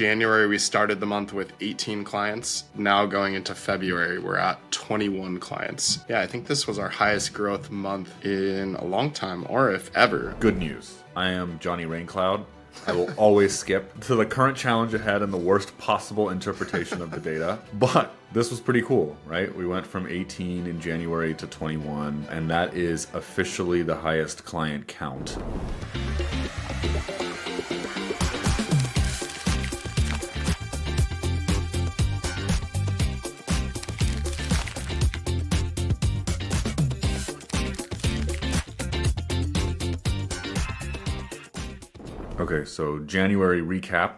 January, we started the month with 18 clients. Now going into February, we're at 21 clients. Yeah, I think this was our highest growth month in a long time, or if ever. Good news. I am Johnny Raincloud. I will always skip to the current challenge ahead and the worst possible interpretation of the data. But this was pretty cool, right? We went from 18 in January to 21, and that is officially the highest client count. Okay, so January recap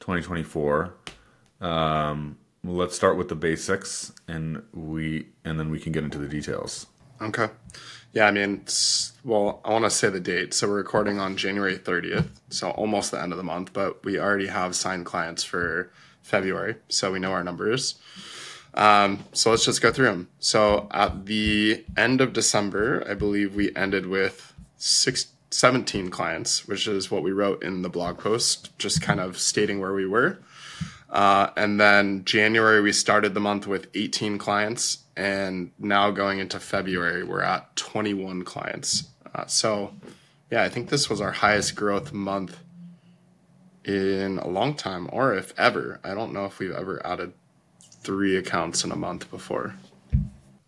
2024. Um, let's start with the basics and we and then we can get into the details. Okay. Yeah, I mean, well, I want to say the date. So we're recording on January 30th, so almost the end of the month, but we already have signed clients for February, so we know our numbers. Um, so let's just go through them. So at the end of December, I believe we ended with six, 17 clients, which is what we wrote in the blog post, just kind of stating where we were. Uh, and then January, we started the month with 18 clients. And now going into February, we're at 21 clients. Uh, so, yeah, I think this was our highest growth month in a long time, or if ever. I don't know if we've ever added three accounts in a month before.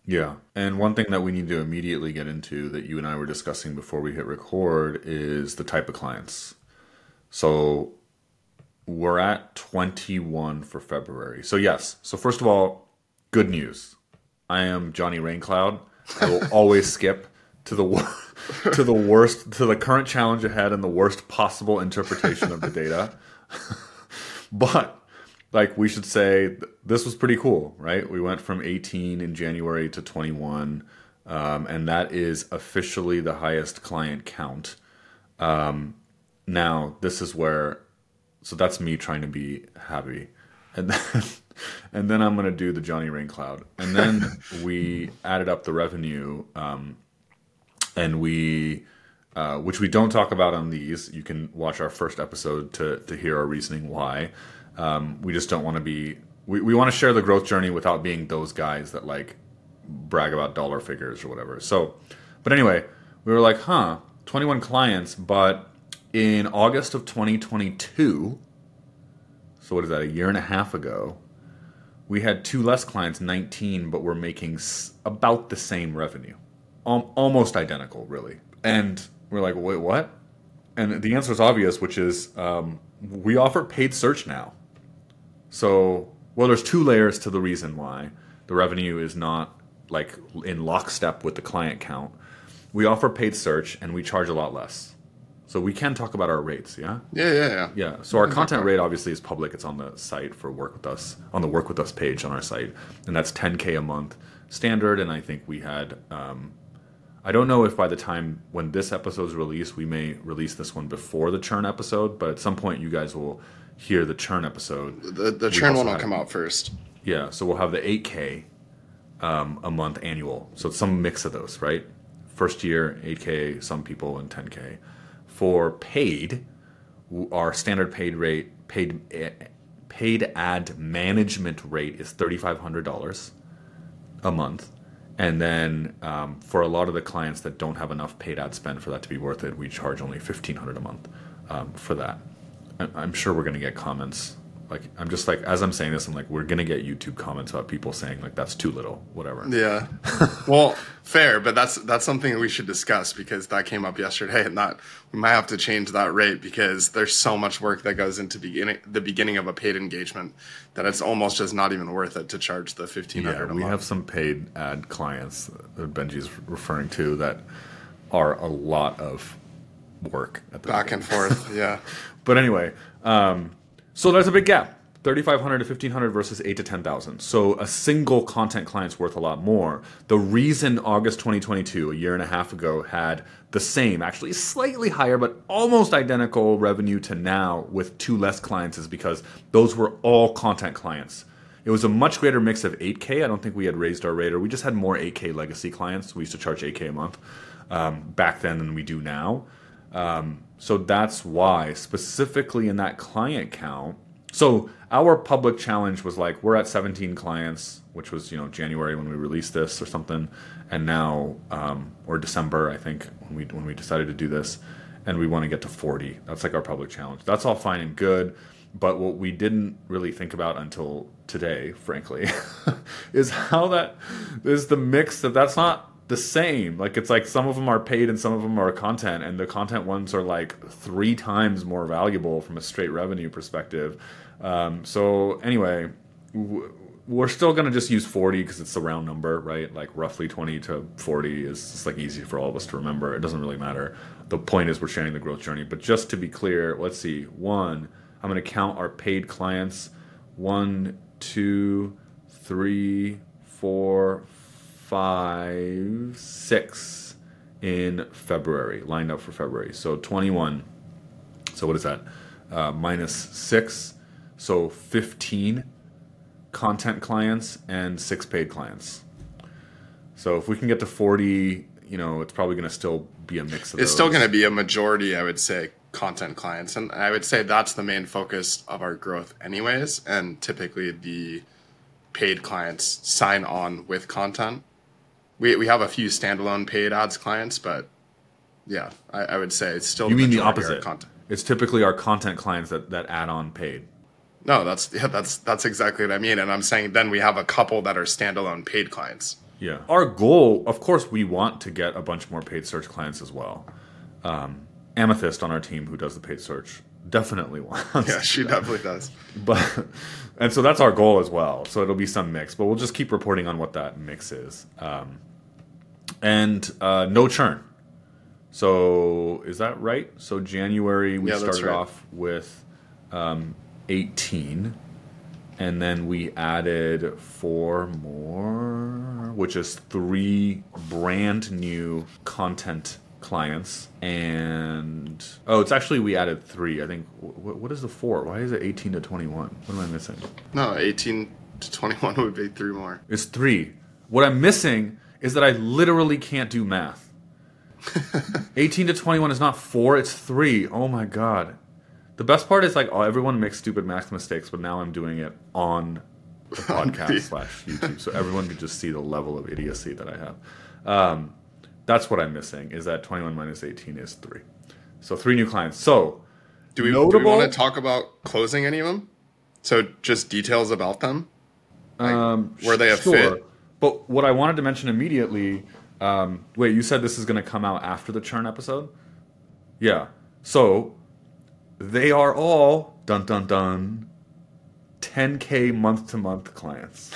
Yeah. And one thing that we need to immediately get into that you and I were discussing before we hit record is the type of clients. So we're at 21 for February. So, yes. So, first of all, good news. I am Johnny Raincloud. I will always skip to the to the worst to the current challenge ahead and the worst possible interpretation of the data. but like we should say this was pretty cool, right? We went from 18 in January to 21, um, and that is officially the highest client count. Um, now this is where, so that's me trying to be happy, and then and then I'm gonna do the Johnny Raincloud, and then we added up the revenue, um, and we. Uh, which we don't talk about on these. You can watch our first episode to, to hear our reasoning why. Um, we just don't want to be. We, we want to share the growth journey without being those guys that like brag about dollar figures or whatever. So, but anyway, we were like, huh, 21 clients, but in August of 2022, so what is that, a year and a half ago, we had two less clients, 19, but we're making about the same revenue. almost identical, really. And we're like, wait, what? And the answer is obvious, which is um, we offer paid search now. So, well, there's two layers to the reason why the revenue is not like in lockstep with the client count. We offer paid search and we charge a lot less. So we can talk about our rates, yeah? Yeah, yeah, yeah. Yeah. So our content rate obviously is public. It's on the site for Work With Us, on the Work With Us page on our site. And that's 10K a month standard. And I think we had, um, I don't know if by the time when this episode is released, we may release this one before the churn episode, but at some point you guys will hear the churn episode. The, the churn one will come out first. Yeah, so we'll have the 8K um, a month annual. So it's some mix of those, right? First year, 8K, some people, and 10K. For paid, our standard paid rate, paid paid ad management rate is $3,500 a month. And then um, for a lot of the clients that don't have enough paid ad spend for that to be worth it, we charge only 1500 a month um, for that. I'm sure we're gonna get comments. Like I'm just like as I'm saying this, I'm like we're gonna get YouTube comments about people saying like that's too little, whatever. Yeah. well, fair, but that's that's something we should discuss because that came up yesterday, and that we might have to change that rate because there's so much work that goes into beginning the beginning of a paid engagement that it's almost just not even worth it to charge the fifteen hundred. Yeah, we have some paid ad clients that Benji's referring to that are a lot of work at the back and forth. Yeah. But anyway, um, so there's a big gap. 3500 to 1500 versus 8 to 10,000. So a single content client's worth a lot more. The reason August 2022, a year and a half ago, had the same, actually slightly higher, but almost identical revenue to now with two less clients is because those were all content clients. It was a much greater mix of 8K. I don't think we had raised our rate, or we just had more 8K legacy clients. We used to charge 8K a month um, back then than we do now. Um, so that's why, specifically in that client count, So our public challenge was like we're at 17 clients, which was you know January when we released this or something, and now um, or December I think when we when we decided to do this, and we want to get to 40. That's like our public challenge. That's all fine and good, but what we didn't really think about until today, frankly, is how that is the mix that that's not the same. Like it's like some of them are paid and some of them are content, and the content ones are like three times more valuable from a straight revenue perspective. Um, so anyway, we're still gonna just use 40 because it's a round number, right? Like roughly 20 to 40 is just like easy for all of us to remember. It doesn't really matter. The point is we're sharing the growth journey. But just to be clear, let's see. One, I'm gonna count our paid clients. One, two, three, four, five, six in February, lined up for February. So 21. So what is that? Uh, minus six. So 15 content clients and six paid clients. So if we can get to 40, you know, it's probably going to still be a mix of It's those. still going to be a majority, I would say, content clients, and I would say that's the main focus of our growth, anyways. And typically, the paid clients sign on with content. We we have a few standalone paid ads clients, but yeah, I, I would say it's still You mean the opposite? Content. It's typically our content clients that, that add on paid. No, that's yeah, that's that's exactly what I mean. And I'm saying then we have a couple that are standalone paid clients. Yeah. Our goal, of course, we want to get a bunch more paid search clients as well. Um, Amethyst on our team, who does the paid search, definitely wants. Yeah, she definitely does. But and so that's our goal as well. So it'll be some mix, but we'll just keep reporting on what that mix is. Um, and uh, no churn. So is that right? So January we Yeah, started right. off with um, 18, and then we added four more, which is three brand new content clients and oh it's actually we added three i think what, what is the four why is it 18 to 21 what am i missing No, 18 to 21 would be three more. it's three what i'm missing is that i literally can't do math 18 to 21 is not four it's three. Oh my god the best part is like oh, everyone makes stupid math mistakes but now i'm doing it on the podcast slash youtube so everyone can just see the level of idiocy that i have um, that's what i'm missing is that 21 minus 18 is three so three new clients so Do we, do we want to talk about closing any of them? So just details about them. Like, Um, were they a sure. fit? But what I wanted to mention immediately, um, wait, you said this is going to come out after the churn episode? Yeah. So they are all dun dun dun 10k month to month clients.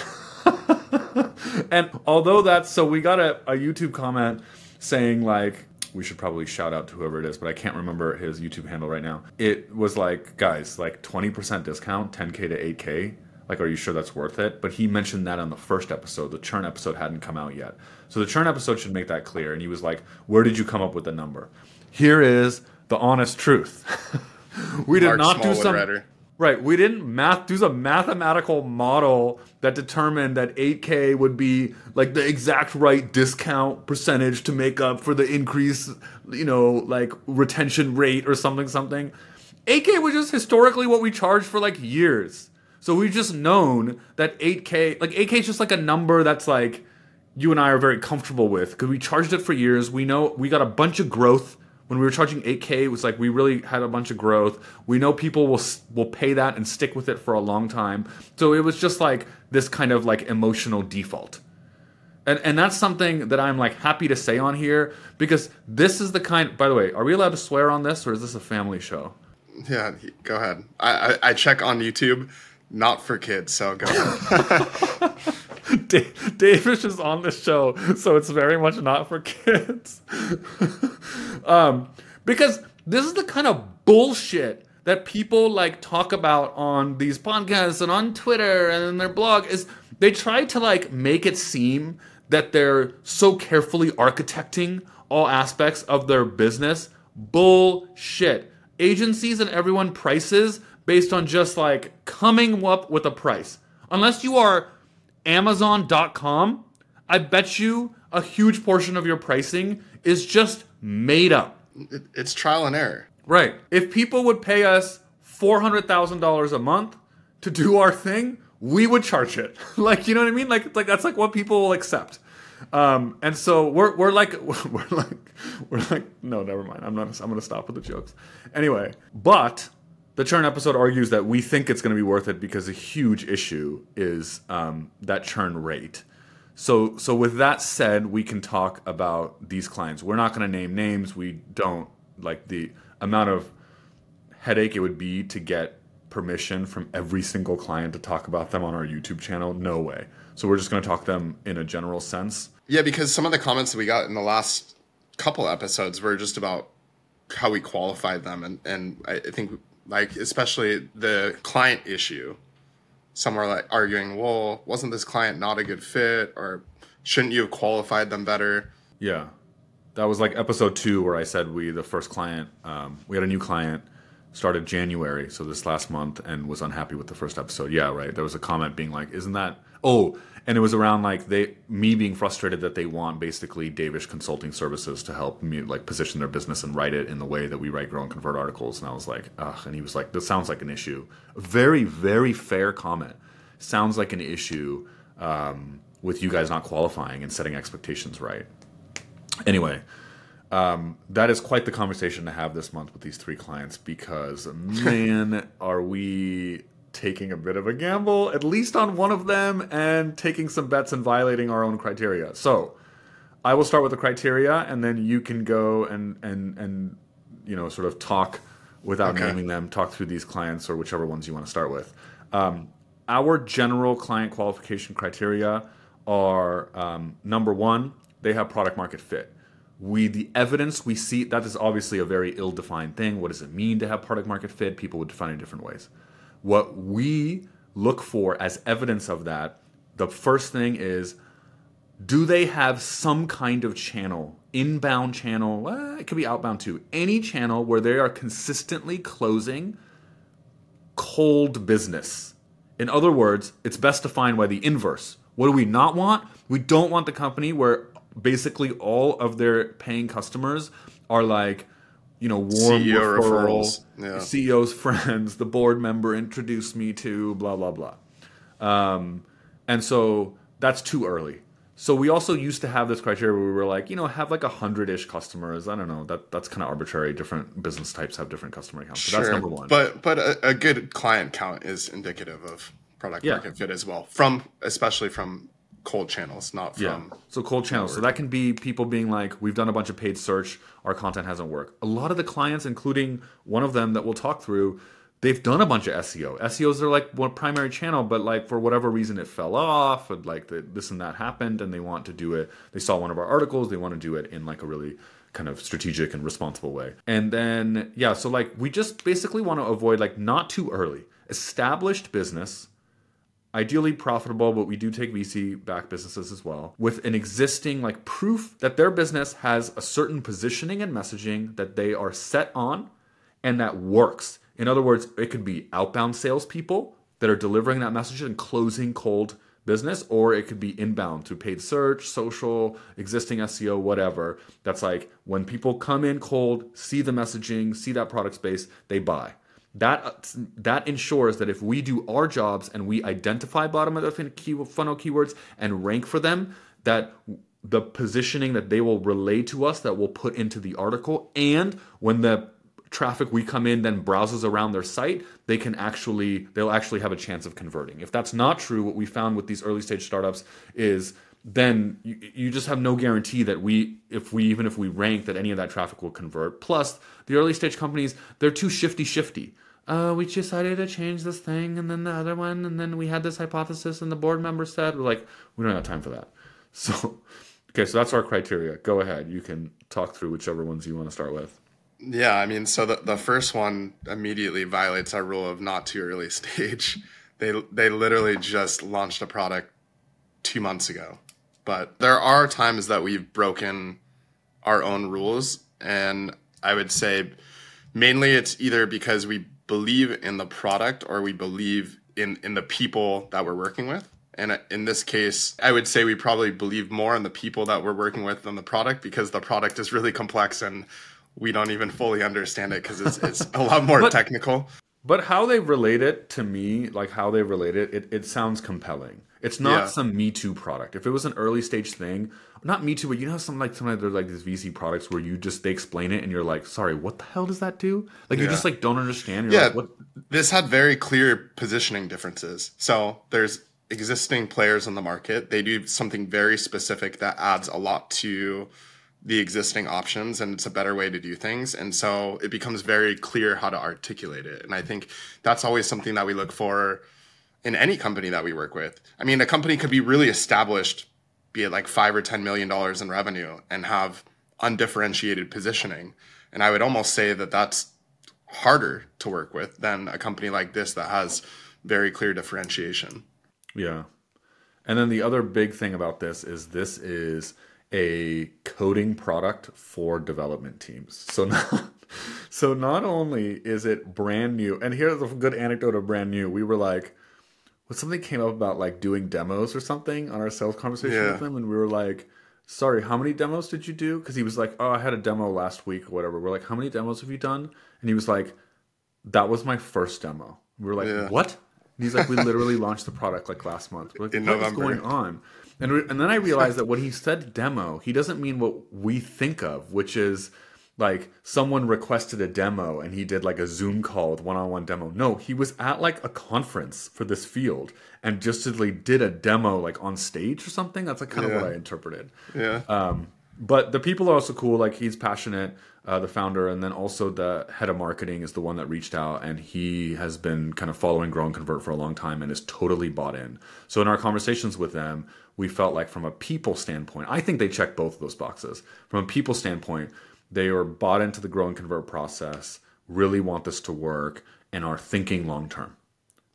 and although that's so we got a, a YouTube comment saying like we should probably shout out to whoever it is, but I can't remember his YouTube handle right now. It was like, guys, like 20% discount, 10k to 8k. Like, are you sure that's worth it? But he mentioned that on the first episode. The churn episode hadn't come out yet. So the churn episode should make that clear. And he was like, where did you come up with the number? Here is the honest truth. we did Mark not do Smallwood some. writer. Right. We didn't math do some mathematical model that determined that 8K would be like the exact right discount percentage to make up for the increase, you know, like retention rate or something something. 8K was just historically what we charged for like years. So we've just known that 8K, like 8K is just like a number that's like you and I are very comfortable with because we charged it for years. We know we got a bunch of growth when we were charging 8K. It was like we really had a bunch of growth. We know people will will pay that and stick with it for a long time. So it was just like this kind of like emotional default. And, and that's something that I'm like happy to say on here because this is the kind. By the way, are we allowed to swear on this or is this a family show? Yeah, go ahead. I, I, I check on YouTube, not for kids, so go Dave is just on the show, so it's very much not for kids. um, because this is the kind of bullshit that people like talk about on these podcasts and on Twitter and in their blog is they try to like make it seem that they're so carefully architecting all aspects of their business. Bullshit. Agencies and everyone prices based on just like coming up with a price. Unless you are Amazon.com, I bet you a huge portion of your pricing is just made up. it's trial and error. Right. If people would pay us $400,000 a month, to do our thing, we would charge it. like, you know what I mean? Like, like that's like what people will accept. Um, and so we're we're like we're like we're like no, never mind. I'm not. I'm gonna stop with the jokes. Anyway, but the churn episode argues that we think it's going to be worth it because a huge issue is um, that churn rate. So so with that said, we can talk about these clients. We're not going to name names. We don't like the amount of headache it would be to get permission from every single client to talk about them on our YouTube channel. No way. So we're just going to talk them in a general sense. Yeah, because some of the comments that we got in the last couple episodes were just about how we qualified them, and and I think like especially the client issue. Some are like arguing, well, wasn't this client not a good fit, or shouldn't you have qualified them better? Yeah, that was like episode two where I said we the first client um, we had a new client started January, so this last month, and was unhappy with the first episode. Yeah, right. There was a comment being like, "Isn't that?" Oh, and it was around like they me being frustrated that they want basically Devesh consulting services to help me like position their business and write it in the way that we write grow and convert articles. And I was like, ugh. And he was like, "This sounds like an issue." Very, very fair comment. Sounds like an issue um, with you guys not qualifying and setting expectations right. Anyway, um, that is quite the conversation to have this month with these three clients because, man, are we taking a bit of a gamble, at least on one of them, and taking some bets and violating our own criteria. So, I will start with the criteria, and then you can go and and and you know sort of talk without okay. naming them, talk through these clients or whichever ones you want to start with. Um, our general client qualification criteria are um, number one, they have product market fit we the evidence we see that is obviously a very ill-defined thing what does it mean to have product market fit people would define it in different ways what we look for as evidence of that the first thing is do they have some kind of channel inbound channel? It could be outbound too. Any channel where they are consistently closing cold business. In other words it's best to find by the inverse. What do we not want? We don't want the company where basically all of their paying customers are like you know warm CEO referrals, yeah. CEO's friends, the board member introduced me to blah blah blah, um, and so that's too early. So we also used to have this criteria where we were like, you know, have like a hundred ish customers. I don't know. That that's kind of arbitrary. Different business types have different customer accounts. Sure. that's number one. But but a, a, good client count is indicative of product yeah. market fit as well. From especially from cold channels, not from. Yeah. So cold channels. So that can be people being like, we've done a bunch of paid search, our content hasn't worked. A lot of the clients, including one of them that we'll talk through, they've done a bunch of SEO. SEOs are like one primary channel, but like for whatever reason it fell off, and like the, this and that happened, and they want to do it. They saw one of our articles, they want to do it in like a really kind of strategic and responsible way. And then yeah, so like we just basically want to avoid like not too early. Established business ideally profitable, but we do take VC back businesses as well, with an existing like proof that their business has a certain positioning and messaging that they are set on and that works. In other words, it could be outbound salespeople that are delivering that message and closing cold business, or it could be inbound through paid search, social, existing SEO, whatever. That's like when people come in cold, see the messaging, see that product space, they buy that that ensures that if we do our jobs and we identify bottom of the funnel keywords and rank for them that the positioning that they will relay to us that we'll put into the article and when the traffic we come in then browses around their site they can actually they'll actually have a chance of converting. If that's not true what we found with these early stage startups is then you, you just have no guarantee that we if we even if we rank that any of that traffic will convert. Plus the early stage companies they're too shifty shifty uh, we decided to change this thing and then the other one and then we had this hypothesis and the board member said we're like we don't have time for that. So okay so that's our criteria. Go ahead. You can talk through whichever ones you want to start with. Yeah i mean so the, the first one immediately violates our rule of not too early stage. They they literally just launched a product two months ago but there are times that we've broken our own rules and i would say mainly it's either because we believe in the product or we believe in in the people that we're working with and in this case i would say we probably believe more in the people that we're working with than the product because the product is really complex and we don't even fully understand it because it's, it's a lot more but, technical But how they relate it to me, like how they relate it, it, it sounds compelling. It's not Yeah. some Me Too product. If it was an early stage thing, not Me Too, but you know, some like sometimes there's like these VC products where you just they explain it and you're like, sorry, what the hell does that do? Like you just like don't understand. You're Yeah, like, what? this had very clear positioning differences. So there's existing players in the market. They do something very specific that adds a lot to the existing options and it's a better way to do things. And so it becomes very clear how to articulate it. And I think that's always something that we look for in any company that we work with. I mean, a company could be really established, be it like five or ten million dollars in revenue, and have undifferentiated positioning. And I would almost say that that's harder to work with than a company like this that has very clear differentiation. Yeah. And then the other big thing about this is this is a coding product for development teams. So not, so not only is it brand new, and here's a good anecdote of brand new. We were like, when something came up about like doing demos or something on our sales conversation Yeah. with him, and we were like, sorry, how many demos did you do? Because he was like, oh, I had a demo last week or whatever. We're like, how many demos have you done? And he was like, that was my first demo. We were like, Yeah. what? And he's like, we literally launched the product like last month. We're like, In what is November. going on? And, we, and then I realized that when he said demo, he doesn't mean what we think of, which is like someone requested a demo and he did like a Zoom call with one-on-one demo. No, he was at like a conference for this field and just like did a demo like on stage or something. That's like kind of what I interpreted. Yeah. Um, but the people are also cool. Like he's passionate, uh, the founder, and then also the head of marketing is the one that reached out, and he has been kind of following Grow and Convert for a long time and is totally bought in. So in our conversations with them, we felt like from a people standpoint, I think they check both of those boxes. From a people standpoint, they are bought into the Grow and Convert process, really want this to work, and are thinking long term.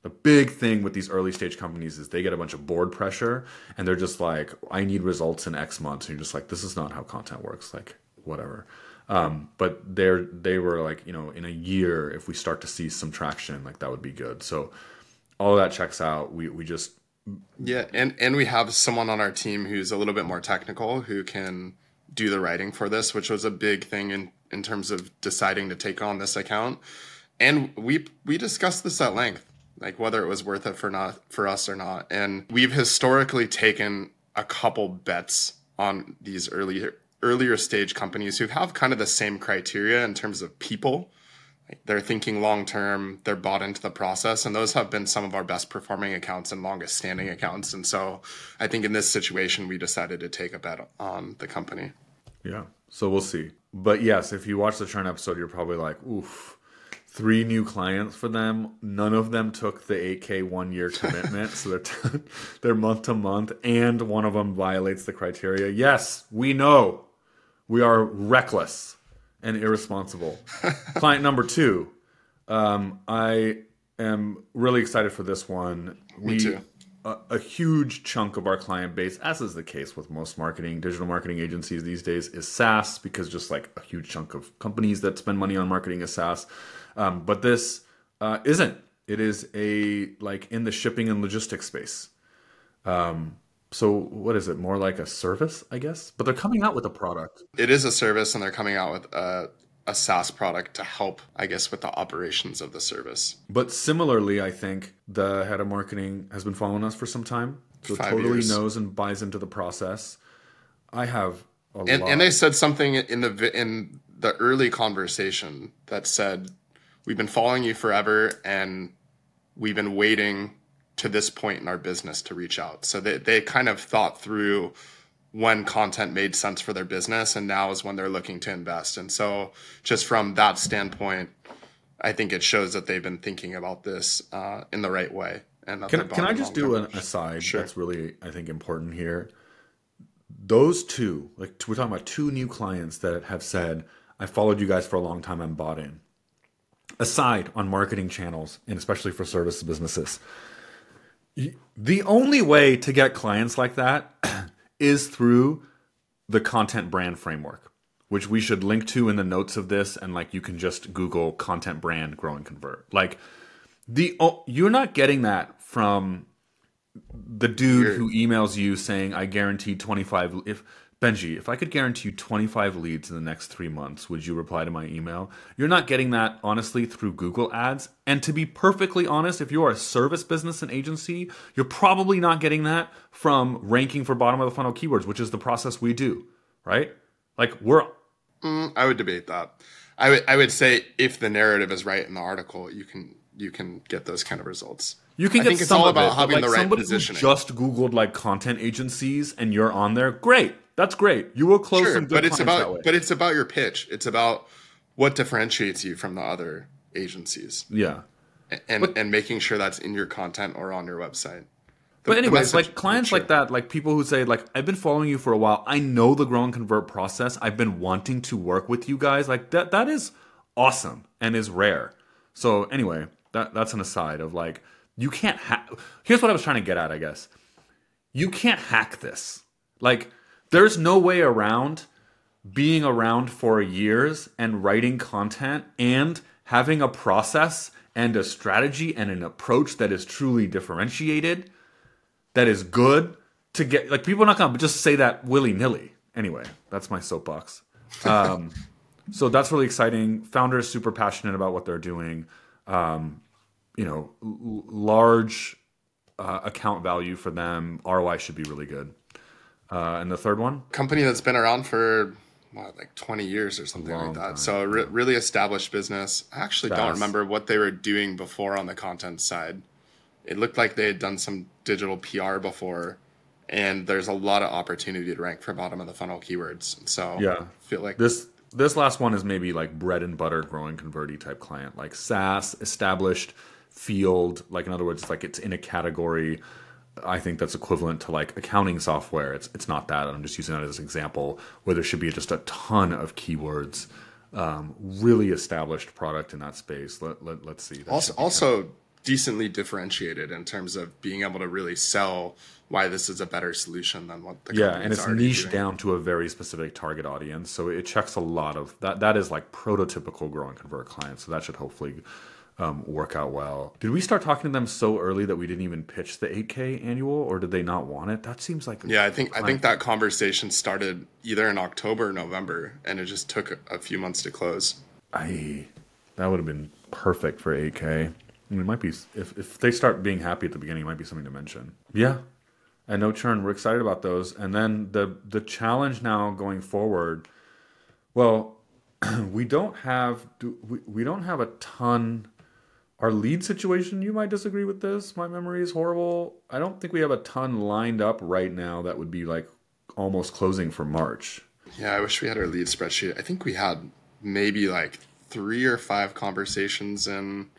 The big thing with these early stage companies is they get a bunch of board pressure and they're just like, I need results in X months. And you're just like, this is not how content works. Like, whatever. Um, but they're they were like, you know, in a year, if we start to see some traction, like that would be good. So all that checks out. We we just Yeah, and and we have someone on our team who's a little bit more technical who can do the writing for this, which was a big thing in in terms of deciding to take on this account. And we we discussed this at length, like whether it was worth it for not for us or not. And we've historically taken a couple bets on these earlier earlier stage companies who have kind of the same criteria in terms of people they're thinking long term they're bought into the process and those have been some of our best performing accounts and longest standing accounts and so i think in this situation we decided to take a bet on the company Yeah. So we'll see. But yes, if you watch the churn episode, you're probably like, oof, three new clients for them. None of them took the 8K one year commitment. so they're, they're month to month, and one of them violates the criteria. Yes, we know we are reckless and irresponsible. Client number two. Um, I am really excited for this one. We, too. A, a huge chunk of our client base, as is the case with most marketing, digital marketing agencies these days, is SaaS because just like a huge chunk of companies that spend money on marketing is SaaS. Um, but this uh, isn't. It is a like in the shipping and logistics space. Um, so what is it? More like a service, I guess. But they're coming out with a product. it is a service and they're coming out with a, a saas product to help i guess with the operations of the service But similarly, I think the head of marketing has been following us for some time, so Five totally years. knows and buys into the process. I have a and, lot. and they said something in the in the early conversation that said we've been following you forever and we've been waiting to this point in our business to reach out so they, they kind of thought through when content made sense for their business and now is when they're looking to invest and so just from that standpoint i think it shows that they've been thinking about this uh, in the right way and Can, can I just do an aside Sure. that's really, I think, important here? Those two, like we're talking about two new clients that have said, I followed you guys for a long time, I'm bought in. Aside on marketing channels, and especially for service businesses, the only way to get clients like that is through the content brand framework, which we should link to in the notes of this. And like you can just Google content brand grow and convert. Like, the oh, you're not getting that from the dude who emails you saying I guarantee 25 if Benji, if I could guarantee you 25 leads in the next three months, would you reply to my email? You're not getting that, honestly, through Google Ads. And to be perfectly honest, if you're a service business and agency, you're probably not getting that from ranking for bottom of the funnel keywords, which is the process we do, right? Like, we're. Mm, I would debate that. I would, I would say if the narrative is right in the article, you can you can get those kind of results. You can I get think it's some all of about it, having like the right somebody positioning. who just Googled like content agencies and you're on there. Great, that's great. You will close Sure, but it's clients that way. about but it's about your pitch. It's about what differentiates you from the other agencies, yeah. and and making sure that's in your content or on your website. The- But anyways, like clients sure. like that, like people who say like I've been following you for a while. I know the grow and convert process. I've been wanting to work with you guys. Like that that is awesome and is rare. So anyway, that that's an aside of like you can't hack. Here's what I was trying to get at, I guess. You can't hack this. Like there's no way around being around for years and writing content and having a process and a strategy and an approach that is truly differentiated that is good to get like people are not gonna just say that willy nilly. Anyway, that's my soapbox. Um, so that's really exciting. Founder is super passionate about what they're doing. Um, you know, l- large uh, account value for them. ROI should be really good. Uh, and the third one, company that's been around for what, like 20 years or something like that. time, so a re- really established business. I actually don't remember what they were doing before on the content side. It looked like they had done some digital PR before, and there's a lot of opportunity to rank for bottom of the funnel keywords. So Yeah. I feel like this this last one is maybe like bread and butter growing converty type client, like SaaS established field. Like in other words, like it's in a category. I think that's equivalent to like accounting software. It's it's not that. I'm just using that as an example where there should be just a ton of keywords. Um, really established product in that space. Let, let let's see. That also also decently differentiated in terms of being able to really sell why this is a better solution than what the yeah and it's niche doing. down to a very specific target audience so it checks a lot of that that is like prototypical grow and convert clients so that should hopefully um, work out well. Did we start talking to them so early that we didn't even pitch the 8k annual or did they not want it? That seems like Yeah, I think I think that conversation started either in October or November, and it just took a, few months to close. I, that would have been perfect for 8k I mean, it might be if, if they start being happy at the beginning it might be something to mention. Yeah. And no churn we're excited about those. And then the the challenge now going forward well we don't have do, we, we don't have a ton our lead situation you might disagree with this my memory is horrible i don't think we have a ton lined up right now that would be like almost closing for march Yeah, I wish we had our lead spreadsheet. I think we had maybe like three or five conversations in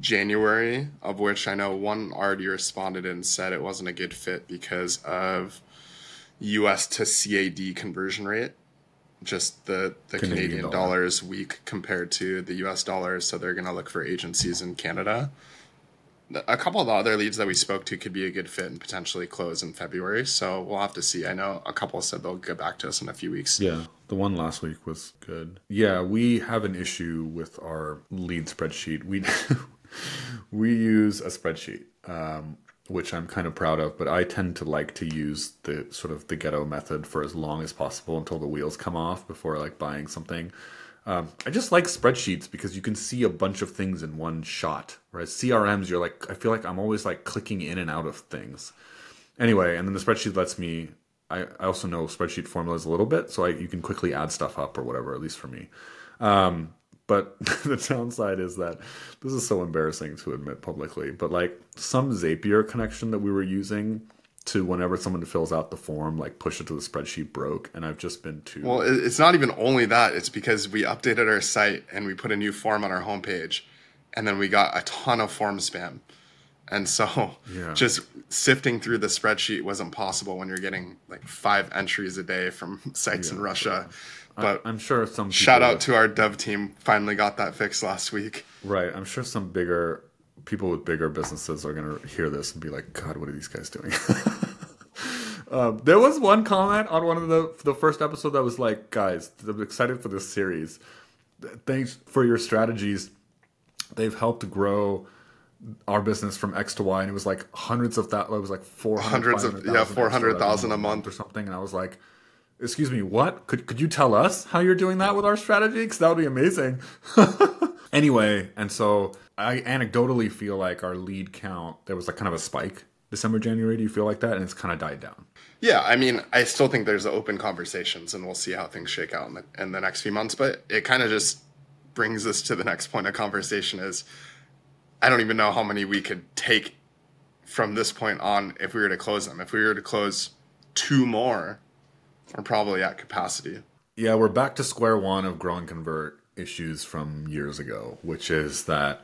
January, of which I know one already responded and said it wasn't a good fit because of US to CAD conversion rate. Just the, the Canadian Canadian, dollar. dollar is weak compared to the US dollar, so they're going to look for agencies in Canada. A couple of the other leads that we spoke to could be a good fit and potentially close in February, so we'll have to see. I know a couple said they'll get back to us in a few weeks. Yeah, the one last week was good. Yeah, we have an issue with our lead spreadsheet. We we use a spreadsheet, um, which I'm kind of proud of, but I tend to like to use the sort of the ghetto method for as long as possible until the wheels come off before like buying something. Um, I just like spreadsheets because you can see a bunch of things in one shot. Whereas CRMs, you're like, I feel like I'm always like clicking in and out of things anyway, and then the spreadsheet lets me. I, I also know spreadsheet formulas a little bit, so I, you can quickly add stuff up or whatever. At least for me. Um, but the downside is that this is so embarrassing to admit publicly. But like some Zapier connection that we were using to whenever someone fills out the form, like push it to the spreadsheet broke, and I've just been too. Well, it's not even only that. It's because we updated our site and we put a new form on our homepage, and then we got a ton of form spam. And so Yeah. just sifting through the spreadsheet wasn't possible when you're getting like five entries a day from sites in Russia. But I'm sure some shout out to our dev team finally got that fixed last week. Right. I'm sure some bigger people with bigger businesses are going to hear this and be like, God, what are these guys doing? um, there was one comment on one of the the first episode that was like, guys, I'm excited for this series. Thanks for your strategies. They've helped grow our business from X to Y, and it was like hundreds of that. It was like four Hundreds of- yeah, 400,000 a month. or something. And I was like, excuse me, what? Could, could you tell us how you're doing that with our strategy? Because that would be amazing. anyway, and so I anecdotally feel like our lead count, there was like kind of a spike December, January. Do you feel like that? And it's kind of died down. Yeah, I mean, I still think there's open conversations, and we'll see how things shake out in the, in the next few months. But it kind of just brings us to the next point of conversation is I don't even know how many we could take from this point on if we were to close them. If we were to close two more, we're probably at capacity. Yeah, we're back to square one of grow and convert issues from years ago, which is that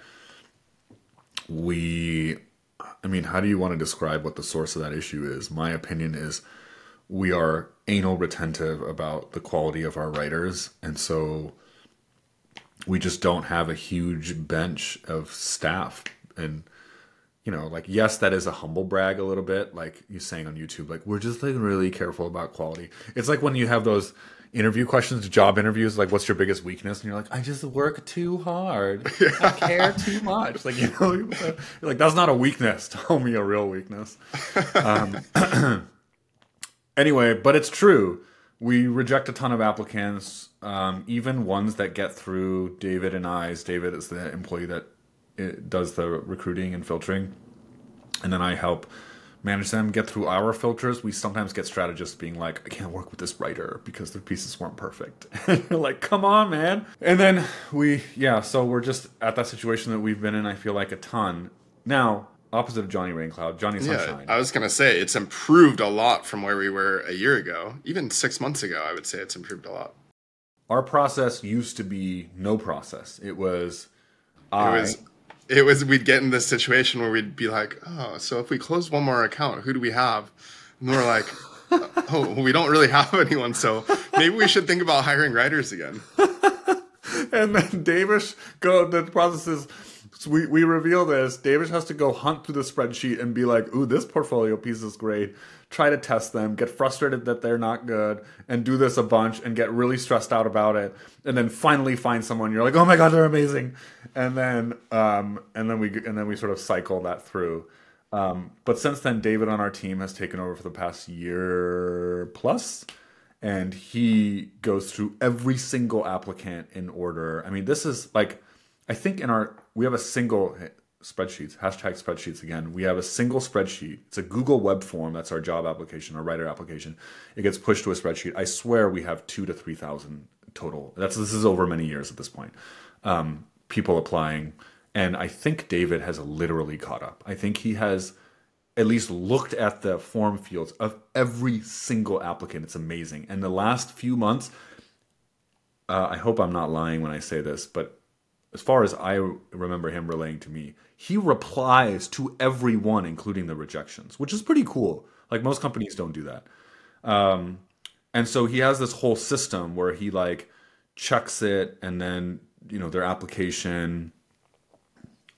we I mean, how do you want to describe what the source of that issue is? My opinion is we are anal retentive about the quality of our writers, and so we just don't have a huge bench of staff and you know like yes that is a humble brag a little bit like you saying on youtube like we're just like really careful about quality. It's like when you have those interview questions job interviews like what's your biggest weakness? And you're like i just work too hard. I care too much. Like you know you're like that's not a weakness. Tell me a real weakness. Um, anyway but it's true. We reject a ton of applicants um, even ones that get through david and i's. David is the employee that does the recruiting and filtering and then i help manage them, get through our filters. We sometimes get strategists being like, I can't work with this writer because their pieces weren't perfect. and you're like, come on, man. And then we, yeah, so we're just at that situation that we've been in, I feel like a ton. Now, opposite of Johnny Raincloud, Johnny Sunshine. Yeah, I was going to say it's improved a lot from where we were a year ago. Even six months ago, I would say it's improved a lot. Our process used to be no process. It was it I, was it was we'd get in this situation where we'd be like, oh, so if we close one more account, who do we have? And we're like, oh, we don't really have anyone, so maybe we should think about hiring writers again. and then Davis go. The process is so we we reveal this. Davis has to go hunt through the spreadsheet and be like, ooh, this portfolio piece is great try to test them, get frustrated that they're not good, and do this a bunch and get really stressed out about it, and then finally find someone you're like, oh my god, they're amazing, and then um, and then we and then we sort of cycle that through. Um, but since then, David on our team has taken over for the past year plus, and he goes through every single applicant in order. I mean, this is like, I think in our we have a single spreadsheets, hashtag spreadsheets again. We have a single spreadsheet. It's a Google web form. That's our job application, our writer application. It gets pushed to a spreadsheet. I swear we have two to 3,000 total. That's This is over many years at this point. Um, people applying. And I think David has literally caught up. I think he has at least looked at the form fields of every single applicant. It's amazing. And the last few months, uh, I hope I'm not lying when I say this, but as far as I remember him relaying to me, he replies to everyone, including the rejections, which is pretty cool. Like most companies don't do that. Um, and so he has this whole system where he like checks it and then, you know, their application.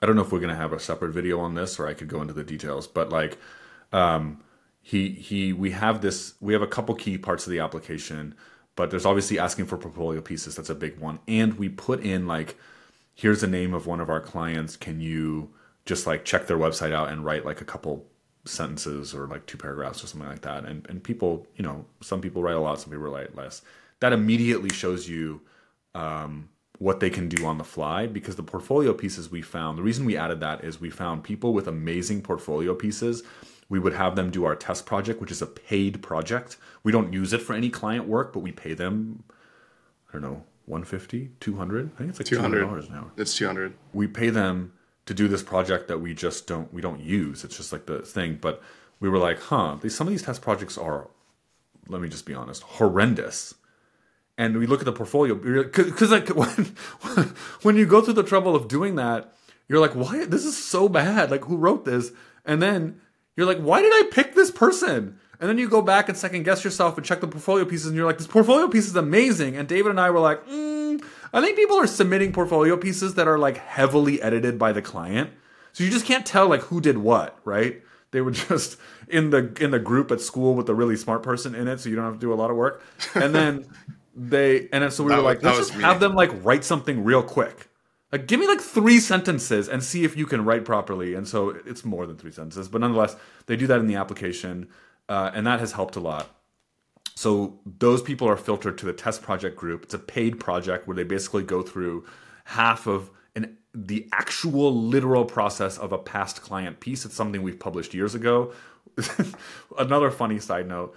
I don't know if we're going to have a separate video on this or I could go into the details, but like, um, he, he, we have this, we have a couple key parts of the application, but there's obviously asking for portfolio pieces. That's a big one. And we put in like, here's the name of one of our clients. Can you just like check their website out and write like a couple sentences or like two paragraphs or something like that? And and people, you know, some people write a lot, some people write less. That immediately shows you um, what they can do on the fly because the portfolio pieces we found the reason we added that is we found people with amazing portfolio pieces we would have them do our test project which is a paid project we don't use it for any client work but we pay them i don't know 150 200 i think it's like 200 dollars an hour. It's 200 we pay them to do this project that we just don't we don't use. It's just like the thing. But we were like huh these, some of these test projects are let me just be honest horrendous. And we look at the portfolio because like when when you go through the trouble of doing that you're like why this is so bad. Like who wrote this? And then you're like why did i pick this person and then you go back and second guess yourself and check the portfolio pieces, and you're like, this portfolio piece is amazing. And David and I were like, mm, I think people are submitting portfolio pieces that are like heavily edited by the client. So you just can't tell like who did what, right? They were just in the in the group at school with the really smart person in it, so you don't have to do a lot of work. And then they and then so we that were like, let's just have them like write something real quick. Like, give me like three sentences and see if you can write properly. And so it's more than three sentences, but nonetheless, they do that in the application uh, and that has helped a lot. So those people are filtered to the test project group. It's a paid project where they basically go through half of an the actual literal process of a past client piece. It's something we've published years ago. Another funny side note: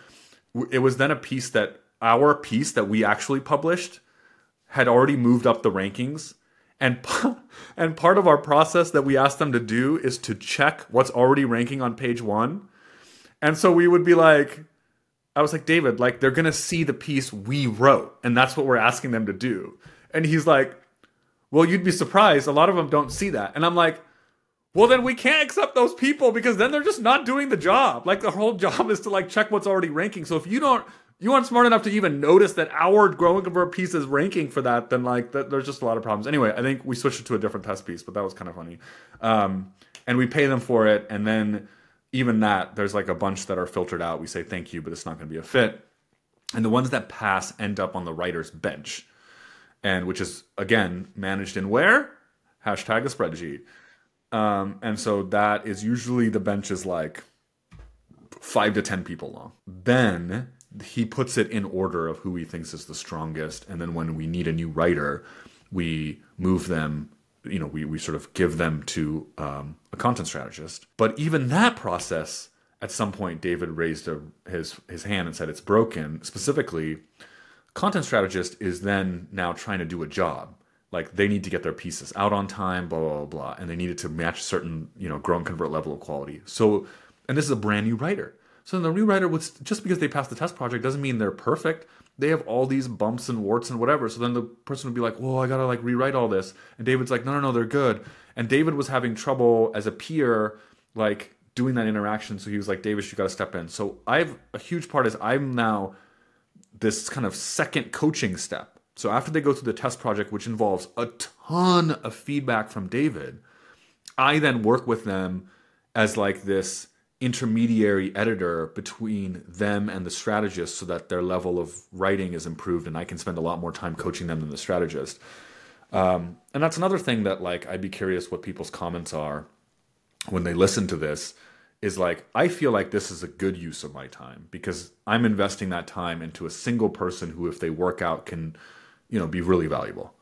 it was then a piece that our piece that we actually published had already moved up the rankings. And, and part of our process that we asked them to do is to check what's already ranking on page one. And so we would be like, I was like, David, like they're gonna see the piece we wrote, and that's what we're asking them to do. And he's like, Well, you'd be surprised. A lot of them don't see that. And I'm like, Well, then we can't accept those people because then they're just not doing the job. Like the whole job is to like check what's already ranking. So if you don't you aren't smart enough to even notice that our Grow and Convert piece is ranking for that, then like that, there's just a lot of problems. Anyway, I think we switched it to a different test piece, but that was kind of funny. Um, and we pay them for it, and then even that, there's like a bunch that are filtered out. We say thank you, but it's not going to be a fit. And the ones that pass end up on the writer's bench, and which is again managed in where hashtag a spreadsheet. Um, and so that is usually the bench is like five to ten people long. Then he puts it in order of who he thinks is the strongest, and then when we need a new writer, we move them you know, we, we sort of give them to um, a content strategist. But even that process, at some point, David raised a, his his hand and said it's broken. Specifically, content strategist is then now trying to do a job. Like they need to get their pieces out on time, blah blah blah, blah and they needed to match certain you know grow and convert level of quality. So, and this is a brand new writer. So the new writer was just because they passed the test project doesn't mean they're perfect they have all these bumps and warts and whatever. So then the person would be like, "Well, I gotta like rewrite all this," and David's like, "No, no, no, they're good." And David was having trouble as a peer, like doing that interaction. So he was like, "David, you gotta step in." So I've a huge part is I'm now this kind of second coaching step. So after they go through the test project, which involves a ton of feedback from David, I then work with them as like this intermediary editor between them and the strategist so that their level of writing is improved and I can spend a lot more time coaching them than the strategist. Um, and that's another thing that like I'd be curious what people's comments are when they listen to this is like I feel like this is a good use of my time because I'm investing that time into a single person who if they work out can you know be really valuable.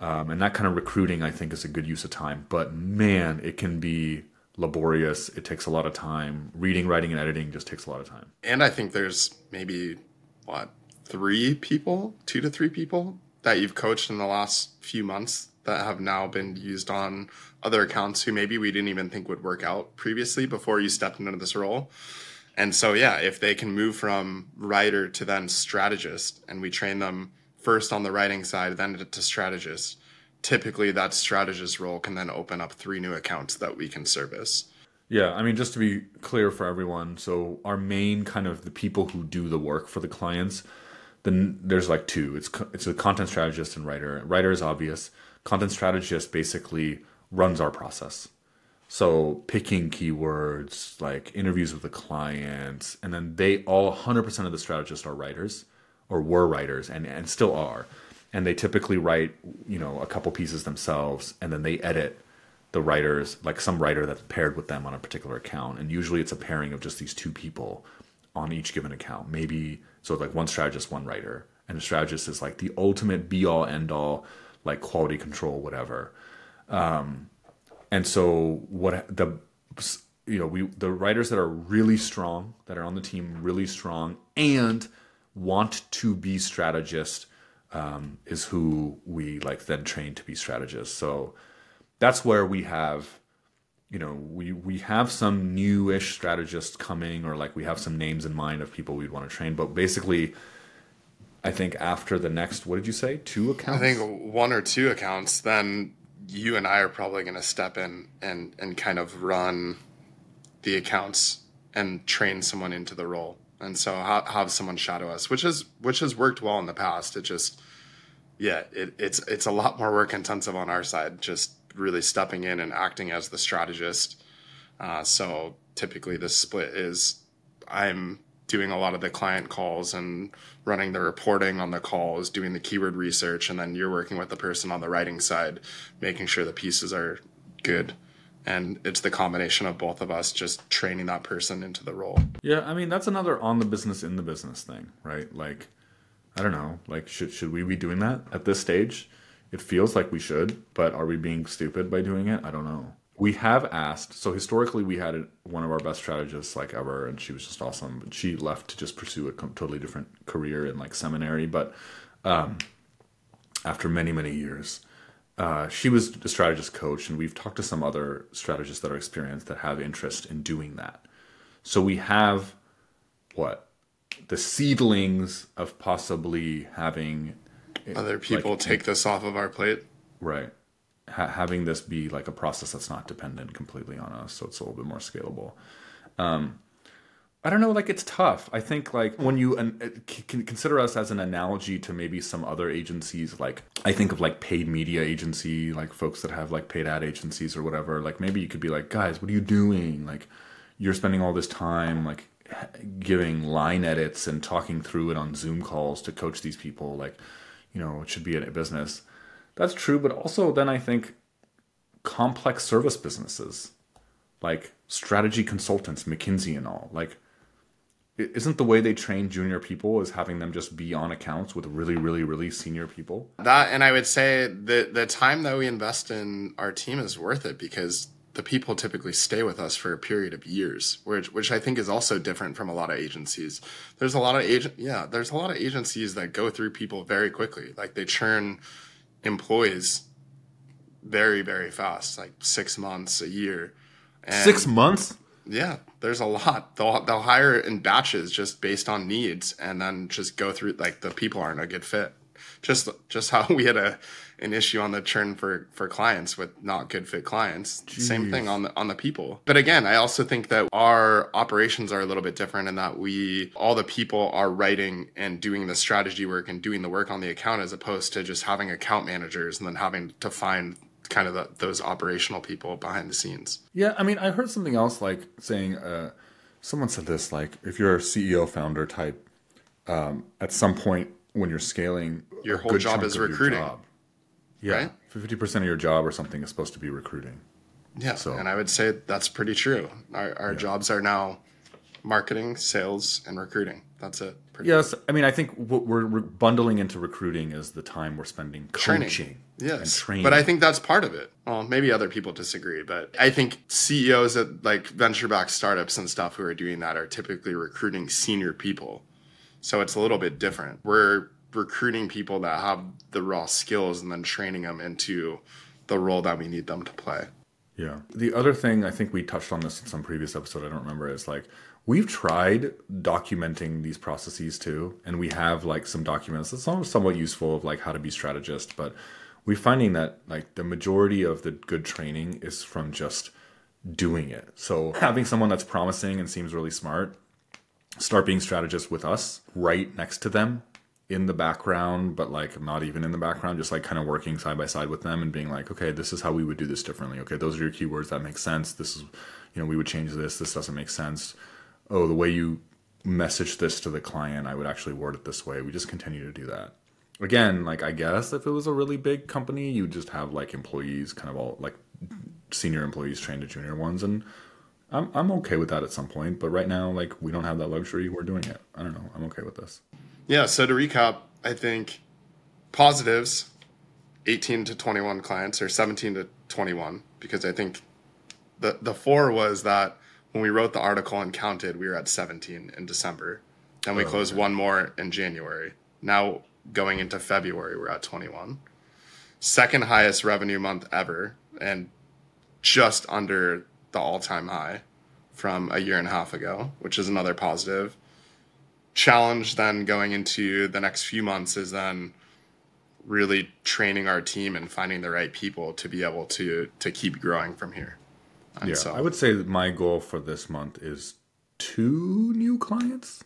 Um, and that kind of recruiting I think is a good use of time. But man, it can be laborious. It takes a lot of time. Reading, writing, and editing just takes a lot of time. And I think there's maybe what three people, two to three people that you've coached in the last few months that have now been used on other accounts who maybe we didn't even think would work out previously before you stepped into this role. And so, yeah, if they can move from writer to then strategist, and we train them first on the writing side, then to strategist, typically that strategist role can then open up three new accounts that we can service. Yeah, I mean, just to be clear for everyone, so our main kind of the people who do the work for the clients, then there's like two. It's it's a content strategist and writer. Writer is obvious. Content strategist basically runs our process. So picking keywords, like interviews with the clients, and then they all 100% of the strategists are writers or were writers and, and still are and they typically write you know a couple pieces themselves and then they edit the writers like some writer that's paired with them on a particular account. And usually it's a pairing of just these two people on each given account. Maybe so like one strategist one writer. And the strategist is like the ultimate be all end all like quality control whatever. Um, and so what the you know we the writers that are really strong that are on the team really strong and want to be strategists um, is who we like then train to be strategists. So that's where we have, you know, we we have some newish strategists coming, or like we have some names in mind of people we'd want to train. But basically, I think after the next, what did you say, two accounts? I think one or two accounts. Then you and I are probably going to step in and and kind of run the accounts and train someone into the role and so have, have someone shadow us, which has which has worked well in the past. It just yeah, it, it's it's a lot more work intensive on our side, just really stepping in and acting as the strategist. Uh, so typically, the split is I'm doing a lot of the client calls and running the reporting on the calls, doing the keyword research, and then you're working with the person on the writing side, making sure the pieces are good. And it's the combination of both of us just training that person into the role. Yeah, I mean that's another on the business in the business thing, right? Like I don't know, like should should we be doing that at this stage? It feels like we should, but are we being stupid by doing it? I don't know. We have asked. So historically, we had one of our best strategists like ever, and she was just awesome. But she left to just pursue a totally different career in like seminary. But um, after many many years, uh, she was a strategist coach, and we've talked to some other strategists that are experienced that have interest in doing that. So we have what the seedlings of possibly having other people like, take this off of our plate. Right. Ha- having this be like a process that's not dependent completely on us, so it's a little bit more scalable. Um, I don't know, like it's tough. I think like when you uh, can consider us as an analogy to maybe some other agencies, like I think of like paid media agency, like folks that have like paid ad agencies or whatever. Like maybe you could be like, guys, what are you doing? Like you're spending all this time like giving line edits and talking through it on Zoom calls to coach these people. Like you know, it should be a business. That's true, but also then I think complex service businesses like strategy consultants, McKinsey and all, like isn't the way they train junior people is having them just be on accounts with really really really senior people that and i would say the the time that we invest in our team is worth it because the people typically stay with us for a period of years, which which I think is also different from a lot of agencies. There's a lot of agent yeah, there's a lot of agencies that go through people very quickly. Like they churn employees very very fast, like six months, a year. And six months. Yeah, there's a lot. They'll they'll hire in batches just based on needs, and then just go through like the people aren't a good fit. Just just how we had a an issue on the churn for for clients with not good fit clients. Jeez. Same thing on the on the people. But again, I also think that our operations are a little bit different in that we all the people are writing and doing the strategy work and doing the work on the account as opposed to just having account managers and then having to find kind of the, those operational people behind the scenes. Yeah, I mean, I heard something else like saying uh, someone said this like if you're a CEO founder type um, at some point when you're scaling your whole job is recruiting. Job yeah, fifty percent of your job or something is supposed to be recruiting. Yeah, so. and I would say that's pretty true. Our, our yeah. jobs are now marketing, sales, and recruiting. That's it. yes, I mean I think what we're, we're, bundling into recruiting is the time we're spending coaching. Training. Yes, but I think that's part of it. Well, maybe other people disagree, but I think CEOs at like venture-backed startups and stuff who are doing that are typically recruiting senior people. So it's a little bit different. We're recruiting people that have the raw skills and then training them into the role that we need them to play. Yeah. The other thing I think we touched on this in some previous episode, I don't remember, is like we've tried documenting these processes too, and we have like some documents that's somewhat useful of like how to be strategist, but we're finding that like the majority of the good training is from just doing it. So having someone that's promising and seems really smart start being strategist with us right next to them in the background, but like not even in the background, just like kind of working side by side with them and being like, okay, this is how we would do this differently. Okay, those are your keywords. That make sense. This is, you know, we would change this. This doesn't make sense. Oh, the way you message this to the client, I would actually word it this way. We just continue to do that. Again, like I guess if it was a really big company, you just have like employees, kind of all like senior employees trained to junior ones, and I'm I'm okay with that at some point. But right now, like we don't have that luxury. We're doing it. I don't know. I'm okay with this. Yeah, so to recap, I think positives 18 to 21 clients or 17 to 21 because I think the the four was that when we wrote the article and counted, we were at 17 in December. Then we oh, closed okay. one more in January. Now going into February, we're at 21. Second highest revenue month ever and just under the all-time high from a year and a half ago, which is another positive challenge then going into the next few months is then really training our team and finding the right people to be able to to keep growing from here. And yeah, so, I would say that my goal for this month is two new clients.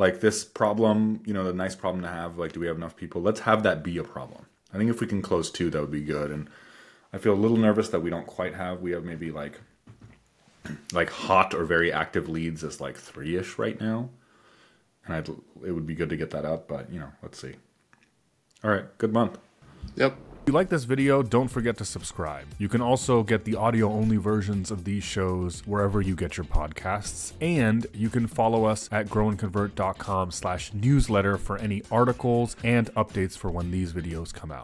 Like this problem, you know, the nice problem to have. Like, do we have enough people? Let's have that be a problem. I think if we can close two, that would be good. And I feel a little nervous that we don't quite have. We have maybe like like hot or very active leads is like three ish right now and I'd it would be good to get that up, but you know, let's see. All right, good month. Yep. If you like this video, don't forget to subscribe. You can also get the audio only versions of these shows wherever you get your podcasts. And you can follow us at growandconvert.com slash newsletter for any articles and updates for when these videos come out.